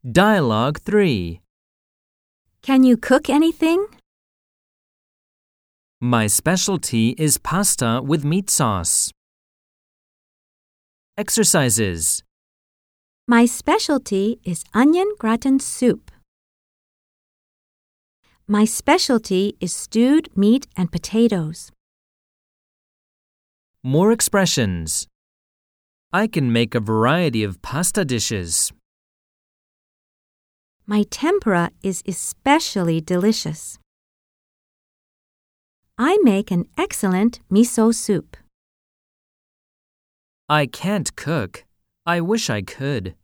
Dialogue 3 Can you cook anything? My specialty is pasta with meat sauce. Exercises My specialty is onion gratin soup. My specialty is stewed meat and potatoes. More expressions. I can make a variety of pasta dishes. My tempura is especially delicious. I make an excellent miso soup. I can't cook. I wish I could.